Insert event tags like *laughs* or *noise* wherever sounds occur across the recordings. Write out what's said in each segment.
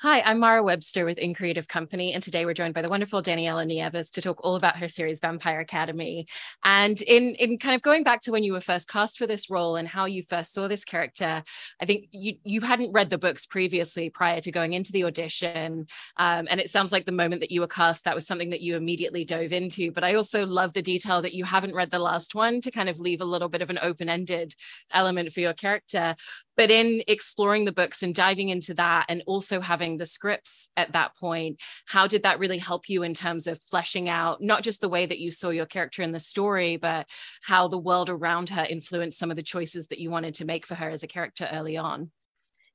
Hi, I'm Mara Webster with In Creative Company, and today we're joined by the wonderful Daniela Nieves to talk all about her series Vampire Academy. And in in kind of going back to when you were first cast for this role and how you first saw this character, I think you you hadn't read the books previously prior to going into the audition, um, and it sounds like the moment that you were cast, that was something that you immediately dove into. But I also love the detail that you haven't read the last one to kind of leave a little bit of an open ended element for your character. But in exploring the books and diving into that, and also having the scripts at that point, how did that really help you in terms of fleshing out not just the way that you saw your character in the story, but how the world around her influenced some of the choices that you wanted to make for her as a character early on?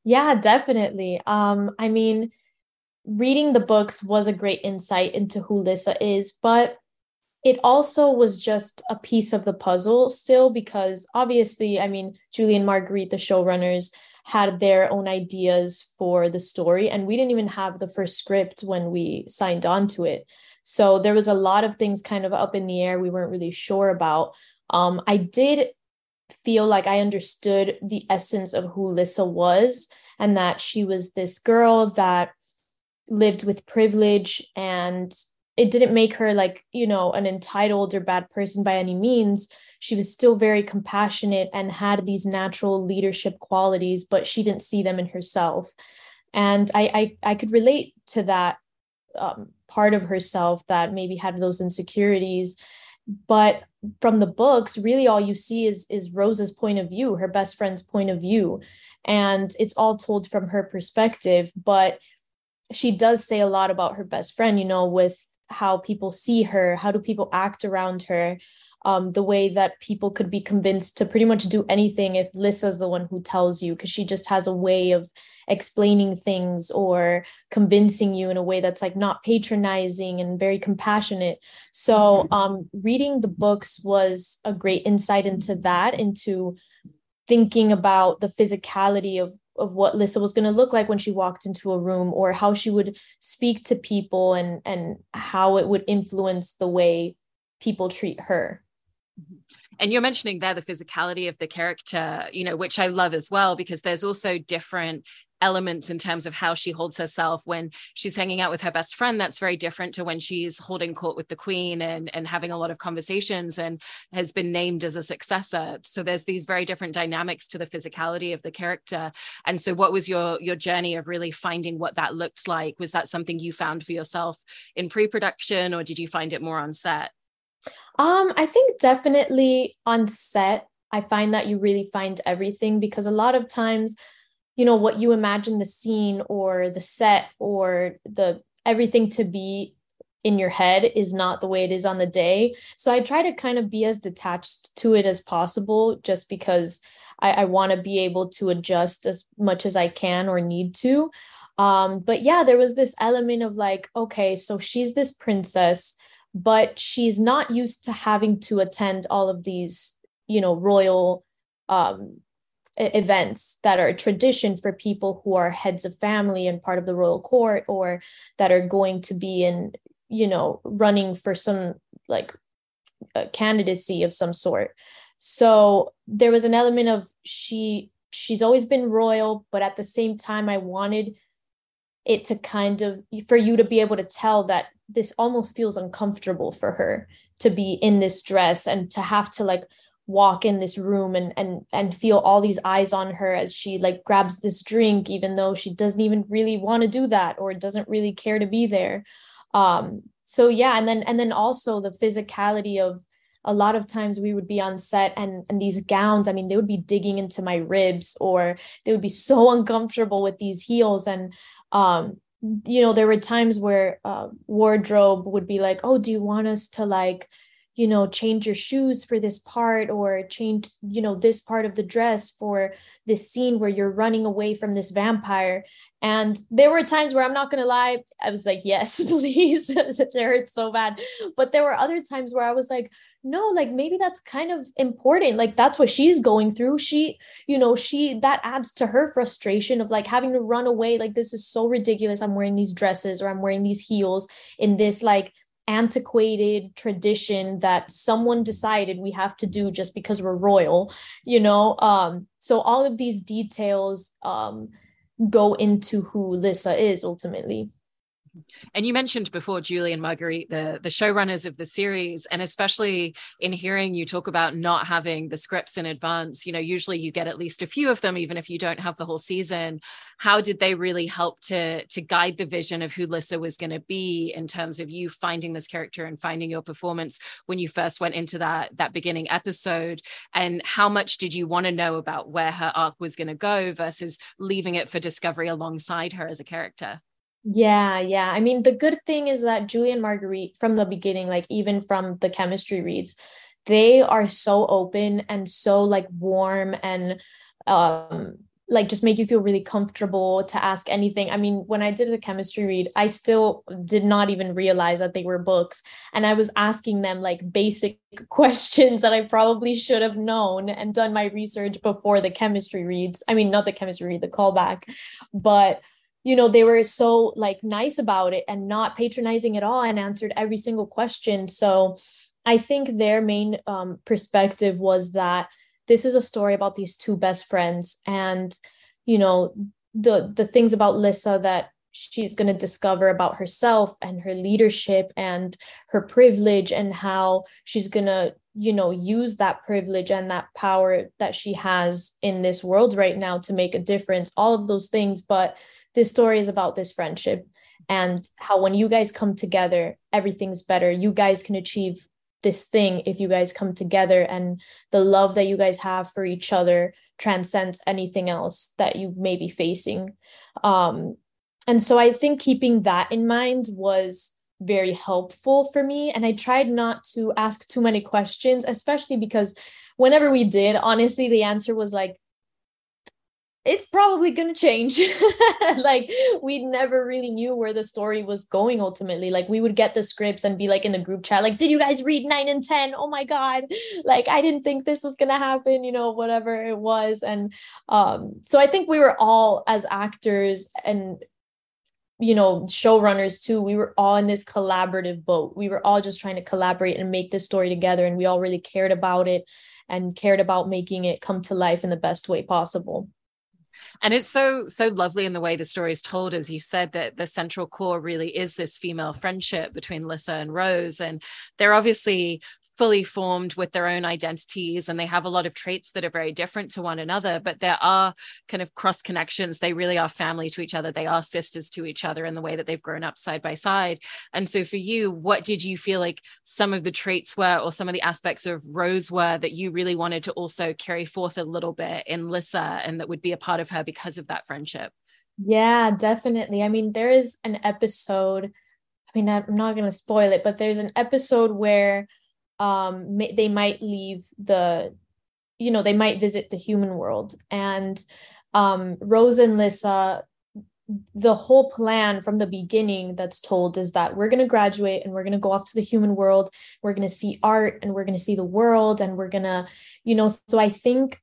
Yeah, definitely. Um, I mean, reading the books was a great insight into who Lissa is, but it also was just a piece of the puzzle still because obviously i mean julie and marguerite the showrunners had their own ideas for the story and we didn't even have the first script when we signed on to it. So there was a lot of things kind of up in the air we weren't really sure about. Um, i did feel like i understood the essence of who lissa was and that she was this girl that lived with privilege and it didn't make her like you know an entitled or bad person by any means. She was still very compassionate and had these natural leadership qualities but she didn't see them in herself. And i i, I could relate to that um, part of herself that maybe had those insecurities. But from the books really all you see is is rose's point of view her best friend's point of view. And it's all told from her perspective but she does say a lot about her best friend you know with how people see her how do people act around her um, the way that people could be convinced to pretty much do anything if Lissa's the one who tells you, because she just has a way of explaining things or convincing you in a way that's like not patronizing and very compassionate. So, mm-hmm. um, reading the books was a great insight into that, into thinking about the physicality of of what Lissa was going to look like when she walked into a room or how she would speak to people and and how it would influence the way people treat her. Mm-hmm. And you're mentioning there the physicality of the character you know which i love as well because there's also different elements in terms of how she holds herself when she's hanging out with her best friend that's very different to when she's holding court with the queen and and having a lot of conversations and has been named as a successor. So there's these very different dynamics to the physicality of the character. And so what was your your journey of really finding what that looked like? Was that something you found for yourself in pre-production or did you find it more on set? Um i think definitely on set i find that you really find everything because a lot of times you know what you imagine the scene or the set or the everything to be in your head is not the way it is on the day. So i try to kind of be as detached to it as possible just because i, I want to be able to adjust as much as i can or need to. Um, but yeah there was this element of like okay so she's this princess but she's not used to having to attend all of these you know royal um, events that are a tradition for people who are heads of family and part of the royal court or that are going to be in you know running for some like candidacy of some sort. So there was an element of she she's always been royal but at the same time i wanted it to kind of for you to be able to tell that this almost feels uncomfortable for her to be in this dress and to have to like walk in this room and and and feel all these eyes on her as she like grabs this drink even though she doesn't even really want to do that or doesn't really care to be there. Um so yeah and then and then also the physicality of a lot of times we would be on set and and these gowns i mean they would be digging into my ribs or they would be *laughs* so uncomfortable with these heels. And um you know there were times where uh, wardrobe would be like oh do you want us to like you know change your shoes for this part or change you know this part of the dress for this scene where you're running away from this vampire. And there were times where i'm not going to lie i was like yes *laughs* please *laughs* it hurts so bad. But there were other times where i was like no like maybe that's kind of important. Like that's what she's going through. She you know she that adds to her frustration of like having to run away. Like this is so ridiculous. I'm wearing these dresses or i'm wearing these heels in this like antiquated tradition that someone decided we have to do just because we're royal you know um so all of these details um go into who Lissa is ultimately. And you mentioned before Julie and Marguerite, the, the showrunners of the series, and especially in hearing you talk about not having the scripts in advance, you know, usually you get at least a few of them, even if you don't have the whole season. How did they really help to, to guide the vision of who Lissa was going to be in terms of you finding this character and finding your performance when you first went into that, that beginning episode? And how much did you want to know about where her arc was going to go versus leaving it for discovery alongside her as a character? Yeah, yeah. I mean, the good thing is that Julie and Marguerite, from the beginning, like even from the chemistry reads, they are so open and so like warm and um like just make you feel really comfortable to ask anything. I mean, when I did the chemistry read, I still did not even realize that they were books. And I was asking them like basic *laughs* questions that I probably should have known and done my research before the chemistry reads. I mean, not the chemistry read, the callback, but you know they were so like nice about it and not patronizing at all and answered every single question. So i think their main um, perspective was that this is a story about these two best friends and you know the the things about lissa that she's going to discover about herself and her leadership and her privilege and how she's going to you know use that privilege and that power that she has in this world right now to make a difference all of those things. But this story is about this friendship and how when you guys come together everything's better. You guys can achieve this thing if you guys come together and the love that you guys have for each other transcends anything else that you may be facing. Um and so i think keeping that in mind was very helpful for me. And i tried not to ask too many questions especially because whenever we did honestly the answer was like it's probably going to change. *laughs* like we never really knew where the story was going ultimately. Like we would get the scripts and be like in the group chat like did you guys read 9 and 10? Oh my god. Like I didn't think this was going to happen, you know, whatever it was and um so I think we were all as actors and you know showrunners too we were all in this collaborative boat we were all just trying to collaborate and make this story together and we all really cared about it and cared about making it come to life in the best way possible and it's so so lovely in the way the story is told as you said that the central core really is this female friendship between lissa and rose. And they're obviously fully formed with their own identities and they have a lot of traits that are very different to one another but there are kind of cross connections. They really are family to each other. They are sisters to each other in the way that they've grown up side by side. And so for you what did you feel like some of the traits were or some of the aspects of rose were that you really wanted to also carry forth a little bit in lissa and that would be a part of her because of that friendship? Yeah definitely. I mean there is an episode i mean i'm not going to spoil it but there's an episode where um may, they might leave the you know they might visit the human world. And um rose and lissa the whole plan from the beginning that's told is that we're going to graduate and we're going to go off to the human world. We're going to see art and we're going to see the world and we're going to you know so i think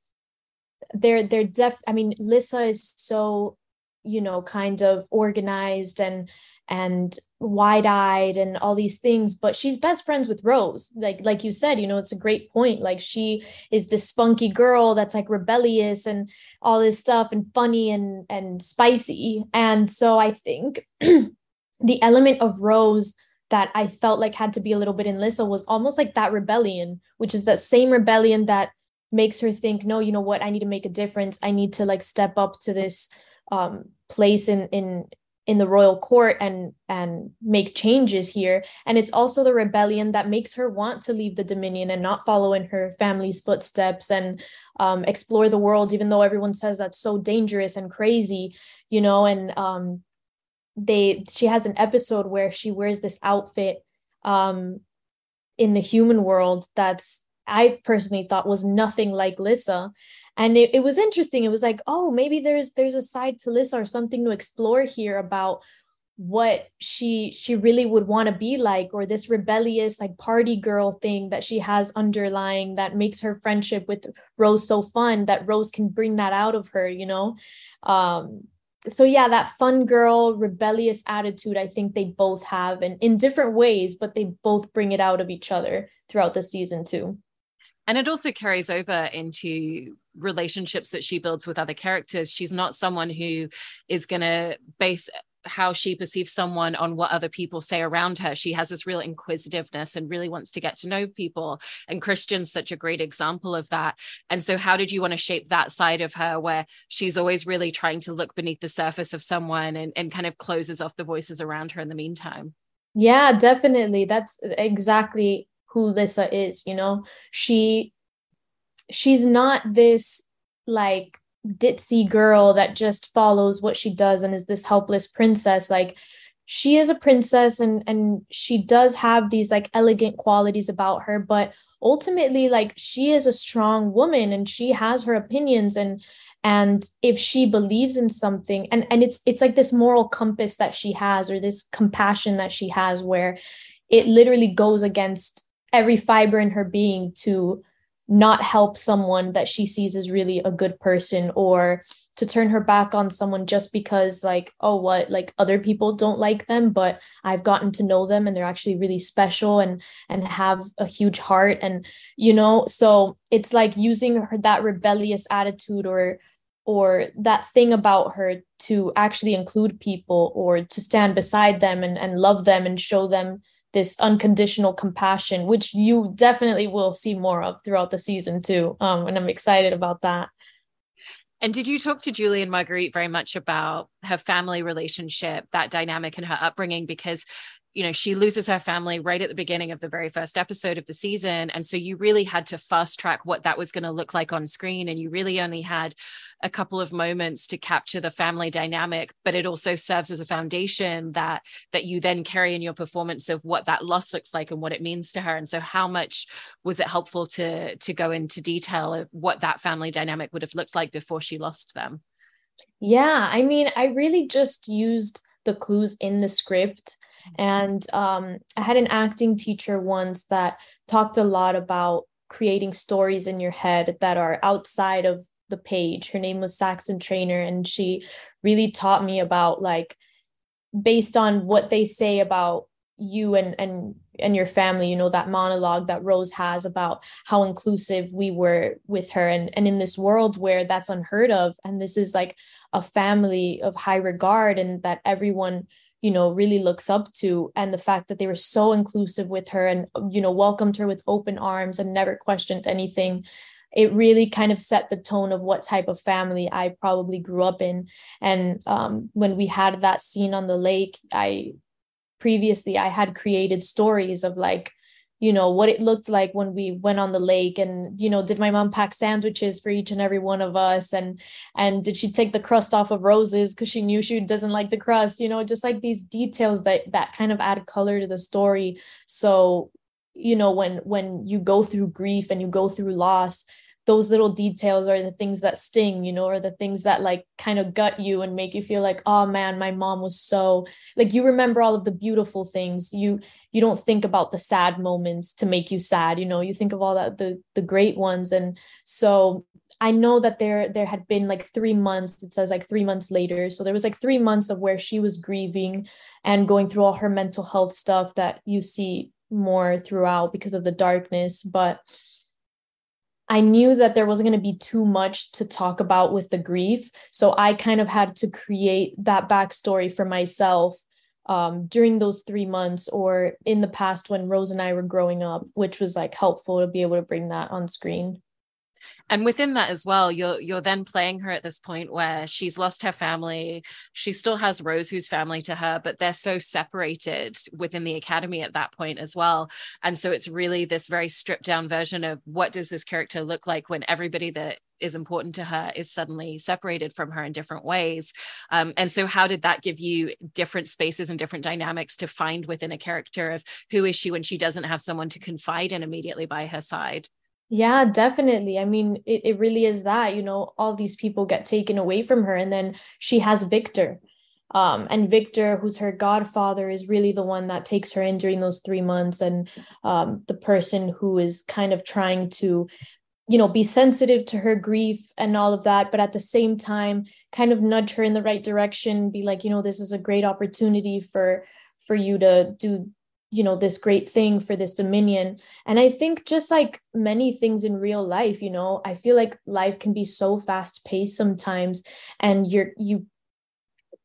they're they're def i mean lissa is so you know kind of organized and and wide-eyed and all these things but she's best friends with rose. Like like you said you know it's a great point. Like she is this spunky girl that's like rebellious and all this stuff and funny and and spicy. And so i think *clears throat* the element of rose that i felt like had to be a little bit in lissa was almost like that rebellion which is that same rebellion that makes her think no you know what? I need to make a difference. I need to like step up to this um place in in in the royal court and and make changes here. And it's also the rebellion that makes her want to leave the dominion and not follow in her family's footsteps and um, explore the world even though everyone says that's so dangerous and crazy you know and um, they she has an episode where she wears this outfit um, in the human world that's I personally thought was nothing like Lissa. And it, it was interesting. It was like oh maybe there's there's a side to lissa or something to explore here about what she she really would want to be like or this rebellious like party girl thing that she has underlying that makes her friendship with rose so fun that rose can bring that out of her you know? Um so yeah that fun girl rebellious attitude i think they both have and in different ways but they both bring it out of each other throughout the season too and it also carries over into relationships that she builds with other characters she's not someone who is going to base how she perceives someone on what other people say around her. She has this real inquisitiveness and really wants to get to know people. And Christian's such a great example of that. And so, how did you want to shape that side of her where she's always really trying to look beneath the surface of someone and, and kind of closes off the voices around her in the meantime? Yeah, definitely. That's exactly who Lissa is, you know. She she's not this like ditzy girl that just follows what she does and is this helpless princess like she is a princess and and she does have these like elegant qualities about her but ultimately like she is a strong woman and she has her opinions and and if she believes in something and and it's it's like this moral compass that she has or this compassion that she has where it literally goes against every fiber in her being to not help someone that she sees as really a good person or to turn her back on someone just because like oh what like other people don't like them but i've gotten to know them and they're actually really special and and have a huge heart and you know so it's like using her that rebellious attitude or or that thing about her to actually include people or to stand beside them and, and love them and show them this unconditional compassion, which you definitely will see more of throughout the season too. Um, and I'm excited about that. And did you talk to Julie and Marguerite very much about her family relationship, that dynamic and her upbringing? Because you know she loses her family right at the beginning of the very first episode of the season. And so you really had to fast track what that was going to look like on screen. And you really only had a couple of moments to capture the family dynamic but it also serves as a foundation that that you then carry in your performance of what that loss looks like and what it means to her. And so how much was it helpful to to go into detail of what that family dynamic would have looked like before she lost them? Yeah i mean i really just used the clues in the script and um, I had an acting teacher once that talked a lot about creating stories in your head that are outside of the page. Her name was Saxon Trainor, and she really taught me about like based on what they say about you and and and your family you know that monologue that rose has about how inclusive we were with her and and in this world where that's unheard of and this is like a family of high regard and that everyone you know really looks up to and the fact that they were so inclusive with her and you know welcomed her with open arms and never questioned anything it really kind of set the tone of what type of family I probably grew up in. And um, when we had that scene on the lake, I previously I had created stories of like you know what it looked like when we went on the lake and you know did my mom pack sandwiches for each and every one of us? And and did she take the crust off of roses because she knew she doesn't like the crust? You know just like these details that that kind of add color to the story. So you know when when you go through grief and you go through loss those little details are the things that sting you know or the things that like kind of gut you and make you feel like oh man my mom was so like you remember all of the beautiful things. You you don't think about the sad moments to make you sad you know you think of all that the the great ones. And so I know that there there had been like 3 months it says like 3 months later. So there was like 3 months of where she was grieving and going through all her mental health stuff that you see more throughout because of the darkness. But I knew that there wasn't going to be too much to talk about with the grief. So I kind of had to create that backstory for myself um, during those three months or in the past when Rose and I were growing up, which was like helpful to be able to bring that on screen and within that as well you're you're then playing her at this point where she's lost her family. She still has rose who's family to her but they're so separated within the academy at that point as well. And so it's really this very stripped down version of what does this character look like when everybody that is important to her is suddenly separated from her in different ways. Um, and so how did that give you different spaces and different dynamics to find within a character of who is she when she doesn't have someone to confide in immediately by her side yeah, definitely. I mean, it, it really is that, you know, all these people get taken away from her. And then she has Victor. Um, and Victor, who's her godfather, is really the one that takes her in during those three months, and um, the person who is kind of trying to, you know, be sensitive to her grief and all of that, but at the same time, kind of nudge her in the right direction, be like, you know, this is a great opportunity for for you to do you know this great thing for this dominion. And i think just like many things in real life you know i feel like life can be so fast paced sometimes and you're you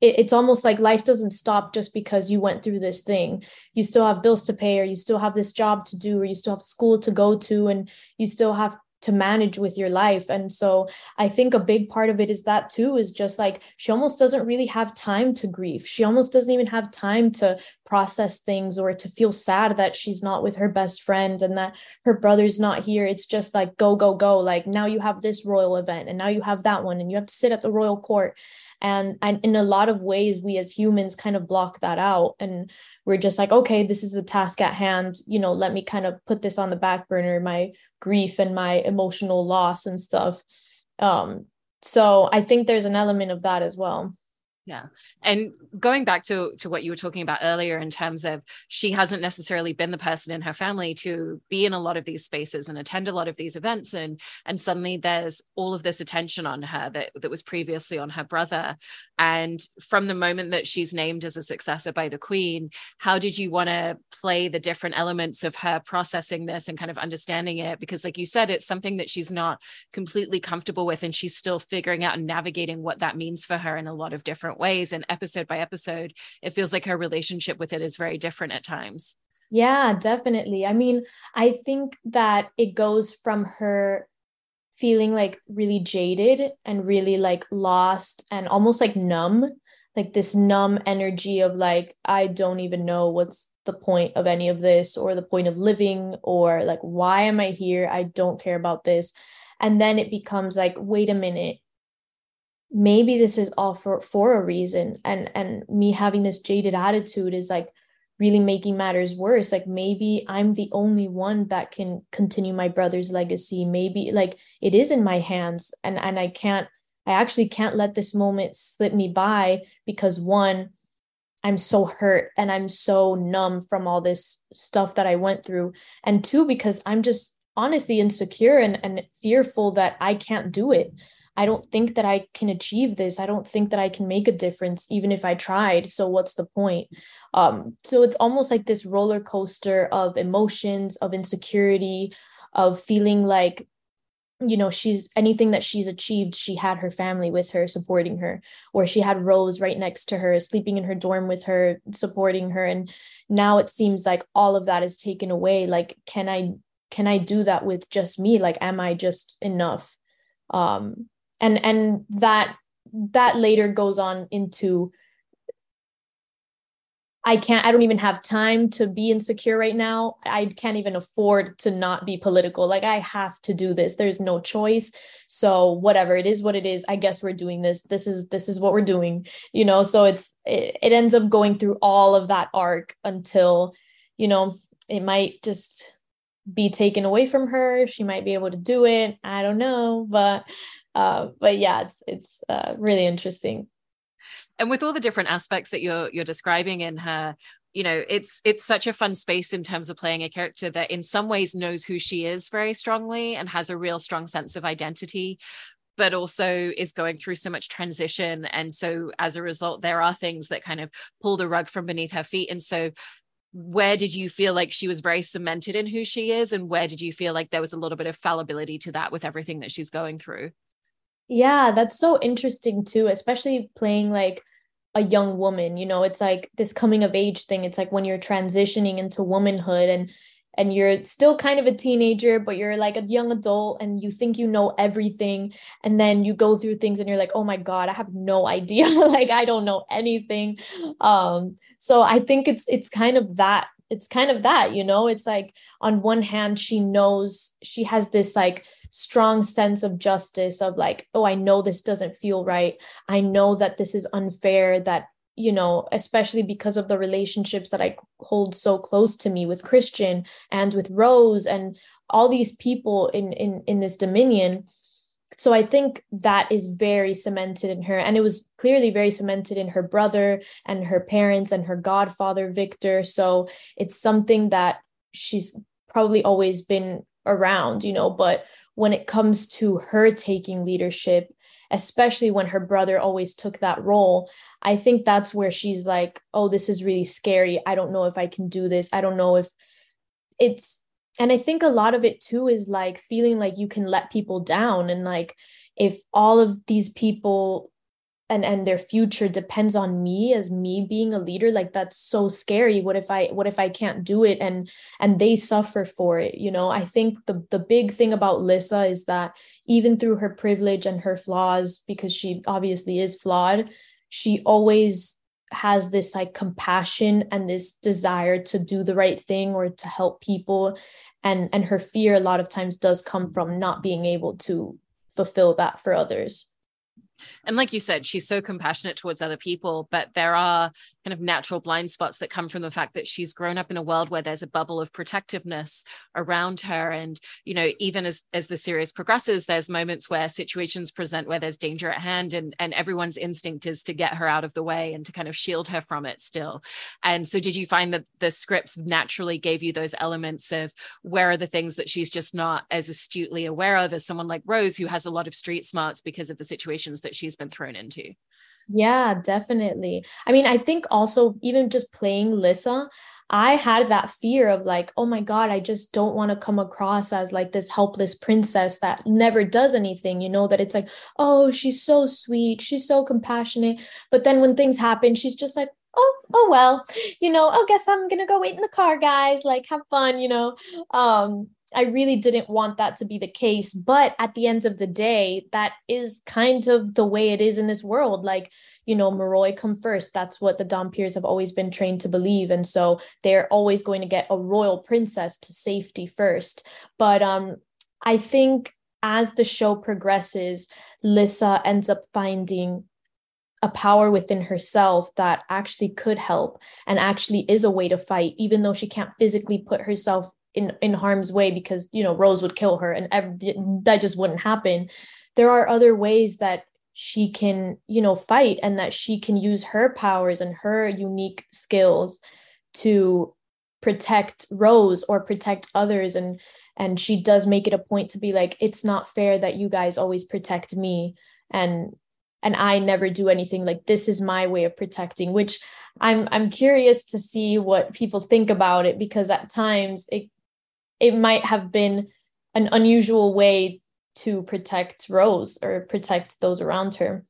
it, it's almost like life doesn't stop just because you went through this thing. You still have bills to pay or you still have this job to do or you still have school to go to and you still have to manage with your life. And so i think a big part of it is that too is just like she almost doesn't really have time to grieve. She almost doesn't even have time to process things or to feel sad that she's not with her best friend and that her brother's not here. It's just like go go go. Like now you have this royal event and now you have that one and you have to sit at the royal court and, and in a lot of ways we as humans kind of block that out. And we're just like okay this is the task at hand. You know let me kind of put this on the back burner my grief and my emotional loss and stuff. Um so i think there's an element of that as well yeah. And going back to to what you were talking about earlier in terms of she hasn't necessarily been the person in her family to be in a lot of these spaces and attend a lot of these events and and suddenly there's all of this attention on her that that was previously on her brother and from the moment that she's named as a successor by the queen how did you want to play the different elements of her processing this and kind of understanding it because like you said it's something that she's not completely comfortable with and she's still figuring out and navigating what that means for her in a lot of different different ways and episode by episode it feels like her relationship with it is very different at times. Yeah definitely. I mean i think that it goes from her feeling like really jaded and really like lost and almost like numb like this numb energy of like i don't even know what's the point of any of this or the point of living or like why am i here? I don't care about this. And then it becomes like wait a minute maybe this is all for for a reason. And and me having this jaded attitude is like really making matters worse. Like maybe i'm the only one that can continue my brother's legacy. Maybe like it is in my hands. And and i can't i actually can't let this moment slip me by because one i'm so hurt and i'm so numb from all this stuff that i went through. And two because i'm just honestly insecure and, and fearful that i can't do it I don't think that I can achieve this. I don't think that I can make a difference, even if I tried. So what's the point? Um, so it's almost like this roller coaster of emotions, of insecurity, of feeling like you know she's anything that she's achieved she had her family with her supporting her or she had rose right next to her sleeping in her dorm with her supporting her and now it seems like all of that is taken away like can i can i do that with just me like am i just enough um and and that that later goes on into I can't, I don't even have time to be insecure right now. I can't even afford to not be political. Like, I have to do this. There's no choice. So, whatever it is, what it is, I guess we're doing this. This is, this is what we're doing, you know? So, it's, it, it ends up going through all of that arc until, you know, it might just be taken away from her. She might be able to do it. I don't know. But uh, but yeah, it's it's uh, really interesting. And with all the different aspects that you're you're describing in her, you know, it's it's such a fun space in terms of playing a character that in some ways knows who she is very strongly and has a real strong sense of identity, but also is going through so much transition. And so as a result, there are things that kind of pull the rug from beneath her feet. And so where did you feel like she was very cemented in who she is? And where did you feel like there was a little bit of fallibility to that with everything that she's going through? Yeah, that's so interesting too, especially playing like a young woman. You know, it's like this coming of age thing. It's like when you're transitioning into womanhood and and you're still kind of a teenager, but you're like a young adult and you think you know everything. And then you go through things and you're like, oh my God, I have no *laughs* idea. like I don't know anything. Um, so I think it's it's kind of that it's kind of that you know it's like on one hand she knows she has this like strong sense of justice of like oh i know this doesn't feel right i know that this is unfair that you know especially because of the relationships that i hold so close to me with christian and with rose and all these people in in in this dominion so I think that is very cemented in her. And it was clearly very cemented in her brother and her parents and her godfather, Victor. So it's something that she's probably always been around, you know. But when it comes to her taking leadership, especially when her brother always took that role, I think that's where she's like, oh, this is really scary. I don't know if I can do this. I don't know if it's, and I think a lot of it too is like feeling like you can let people down. And like, if all of these people and and their future depends on me as me being a leader like that's so scary. What if i what if i can't do it? And and they suffer for it you know? I think the the big thing about lissa is that even through her privilege and her flaws because she obviously is flawed she always has this like compassion and this desire to do the right thing or to help people. And and her fear a lot of times does come from not being able to fulfill that for others and like you said she's so compassionate towards other people but there are kind of natural blind spots that come from the fact that she's grown up in a world where there's a bubble of protectiveness around her. And you know even as as the series progresses there's moments where situations present where there's danger at hand and and everyone's instinct is to get her out of the way and to kind of shield her from it still. And so did you find that the scripts naturally gave you those elements of where are the things that she's just not as astutely aware of as someone like Rose who has a lot of street smarts because of the situations that she's been thrown into yeah, definitely. I mean, I think also even just playing Lissa, I had that fear of like, oh my God, I just don't want to come across as like this helpless princess that never does anything, you know, that it's like, oh, she's so sweet, she's so compassionate. But then when things happen, she's just like, oh, oh well, you know, I guess I'm gonna go wait in the car, guys, like have fun, you know. Um, I really didn't want that to be the case. But at the end of the day, that is kind of the way it is in this world. Like, you know, Moroi come first. That's what the Dhampirs have always been trained to believe. And so they're always going to get a royal princess to safety first. But um, I think as the show progresses, Lissa ends up finding a power within herself that actually could help and actually is a way to fight, even though she can't physically put herself in in harm's way because you know Rose would kill her and that just wouldn't happen. There are other ways that she can you know fight and that she can use her powers and her unique skills to protect Rose or protect others and and she does make it a point to be like it's not fair that you guys always protect me and and I never do anything like this is my way of protecting which I'm I'm curious to see what people think about it because at times it it might have been an unusual way to protect Rose or protect those around her.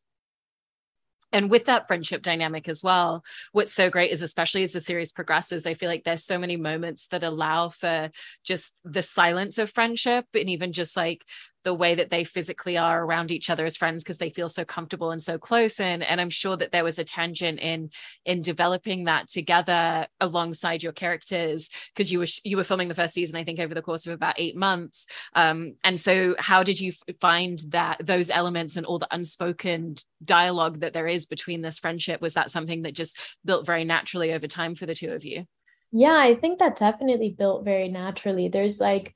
And with that friendship dynamic as well, what's so great is, especially as the series progresses, I feel like there's so many moments that allow for just the silence of friendship and even just like the way that they physically are around each other as friends because they feel so comfortable and so close and and I'm sure that there was a tangent in in developing that together alongside your characters because you were you were filming the first season I think over the course of about 8 months. Um and so how did you find that those elements and all the unspoken dialogue that there is between this friendship? Was that something that just built very naturally over time for the two of you? Yeah I think that definitely built very naturally. There's like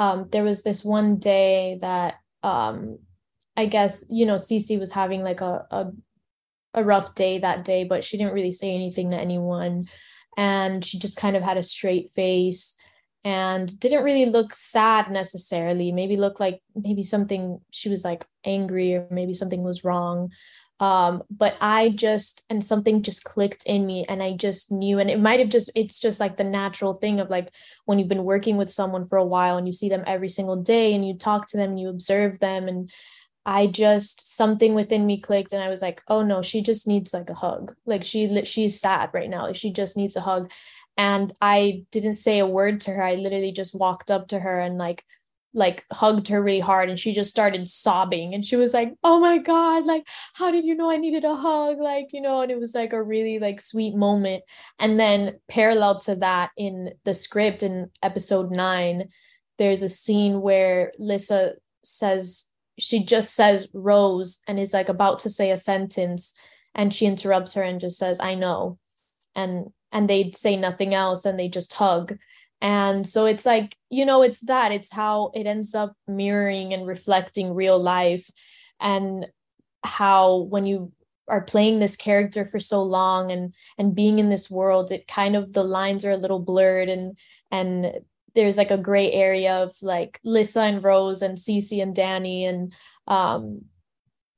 um, there was this one day that um, I guess you know Sisi was having like a, a a rough day that day, but she didn't really say anything to anyone, and she just kind of had a straight face and didn't really look sad necessarily. Maybe look like maybe something she was like angry or maybe something was wrong um but i just and something just clicked in me and i just knew and it might have just it's just like the natural thing of like when you've been working with someone for a while and you see them every single day and you talk to them and you observe them and i just something within me clicked and i was like oh no she just needs like a hug. Like she she's sad right now. Like she just needs a hug. And i didn't say a word to her. I literally just walked up to her and like like hugged her really hard and she just started sobbing and she was like oh my god like how did you know i needed a hug? Like you know and it was like a really like sweet moment. And then parallel to that in the script in episode 9 there's a scene where Lissa says she just says rose and is like about to say a sentence and she interrupts her and just says i know and and they say nothing else and they just hug and so it's like, you know, it's that, it's how it ends up mirroring and reflecting real life. And how when you are playing this character for so long and and being in this world it kind of the lines are a little blurred and and there's like a gray area of like Lissa and Rose and Sisi and Danny and um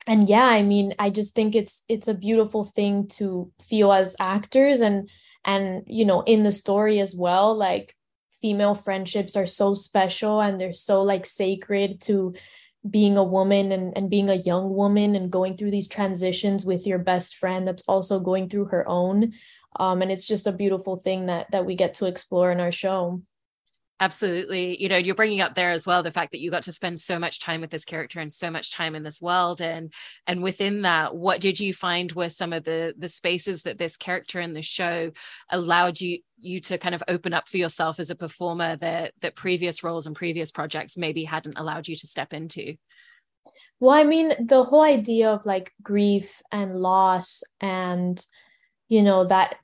and yeah i mean i just think it's it's a beautiful thing to feel as actors and and you know in the story as well like female friendships are so special and they're so like sacred to being a woman and, and being a young woman and going through these transitions with your best friend that's also going through her own. Um, and it's just a beautiful thing that that we get to explore in our show absolutely you know you're bringing up there as well the fact that you got to spend so much time with this character and so much time in this world and and within that what did you find were some of the the spaces that this character in the show allowed you you to kind of open up for yourself as a performer that that previous roles and previous projects maybe hadn't allowed you to step into? Well i mean the whole idea of like grief and loss and you know that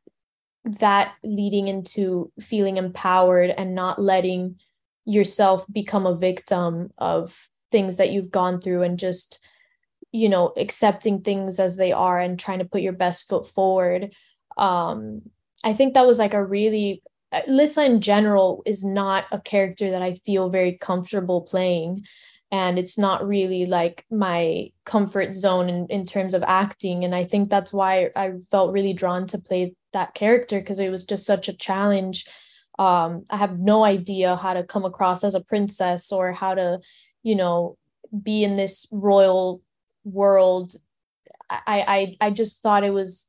that leading into feeling empowered and not letting yourself become a victim of things that you've gone through and just you know accepting things as they are and trying to put your best foot forward um i think that was like a really uh, Lissa in general is not a character that I feel very comfortable playing. And it's not really like my comfort zone in, in terms of acting. And I think that's why I felt really drawn to play that character because it was just such a challenge. Um, I have no idea how to come across as a princess or how to, you know, be in this royal world. I I I just thought it was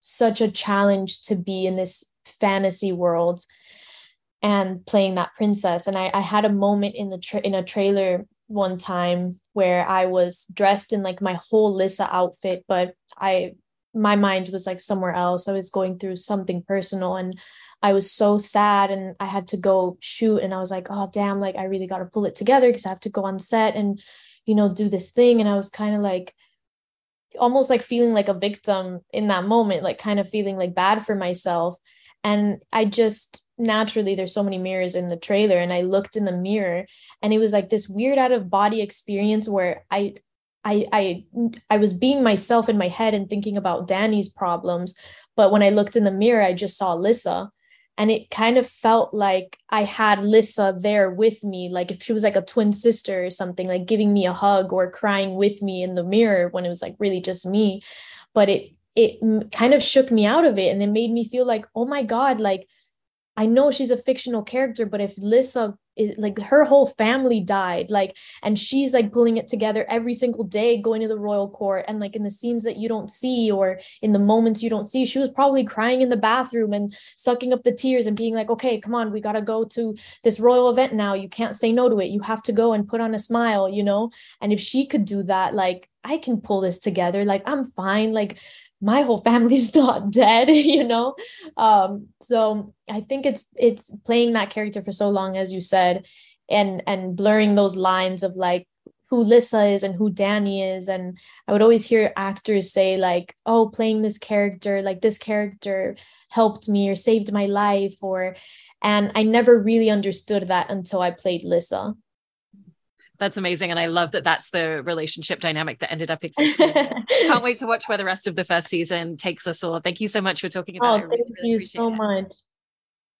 such a challenge to be in this fantasy world and playing that princess. And I, I had a moment in the tra- in a trailer one time where I was dressed in like my whole Lissa outfit, but I my mind was like somewhere else. I was going through something personal and I was so sad and I had to go shoot and I was like, oh damn, like I really got to pull it together because I have to go on set and you know do this thing and I was kind of like almost like feeling like a victim in that moment, like kind of feeling like bad for myself. And I just naturally there's so many mirrors in the trailer and I looked in the mirror and it was like this weird out of body experience where I I I I was being myself in my head and thinking about Danny's problems, but when I looked in the mirror, I just saw Lissa, and it kind of felt like I had Lissa there with me, like if she was like a twin sister or something, like giving me a hug or crying with me in the mirror when it was like really just me. But it it kind of shook me out of it, and it made me feel like, oh my god, like I know she's a fictional character, but if Lissa is like her whole family died, like, and she's like pulling it together every single day, going to the royal court, and like in the scenes that you don't see or in the moments you don't see, she was probably crying in the bathroom and sucking up the tears and being like, okay, come on, we got to go to this royal event now. You can't say no to it. You have to go and put on a smile, you know? And if she could do that, like, I can pull this together. Like, I'm fine. Like, my whole family's *laughs* not dead *laughs* you know? Um so i think it's it's playing that character for so long as you said and and blurring those lines of like who Lissa is and who Danny is. And I would always hear actors say like oh playing this character like this character helped me or saved my life or and I never really understood that until I played Lissa that's amazing. And I love that that's the relationship dynamic that ended up *laughs* existing. Can't wait to watch where the rest of the first season takes us all. Thank you so much for talking about oh, it. Really, thank really you so much.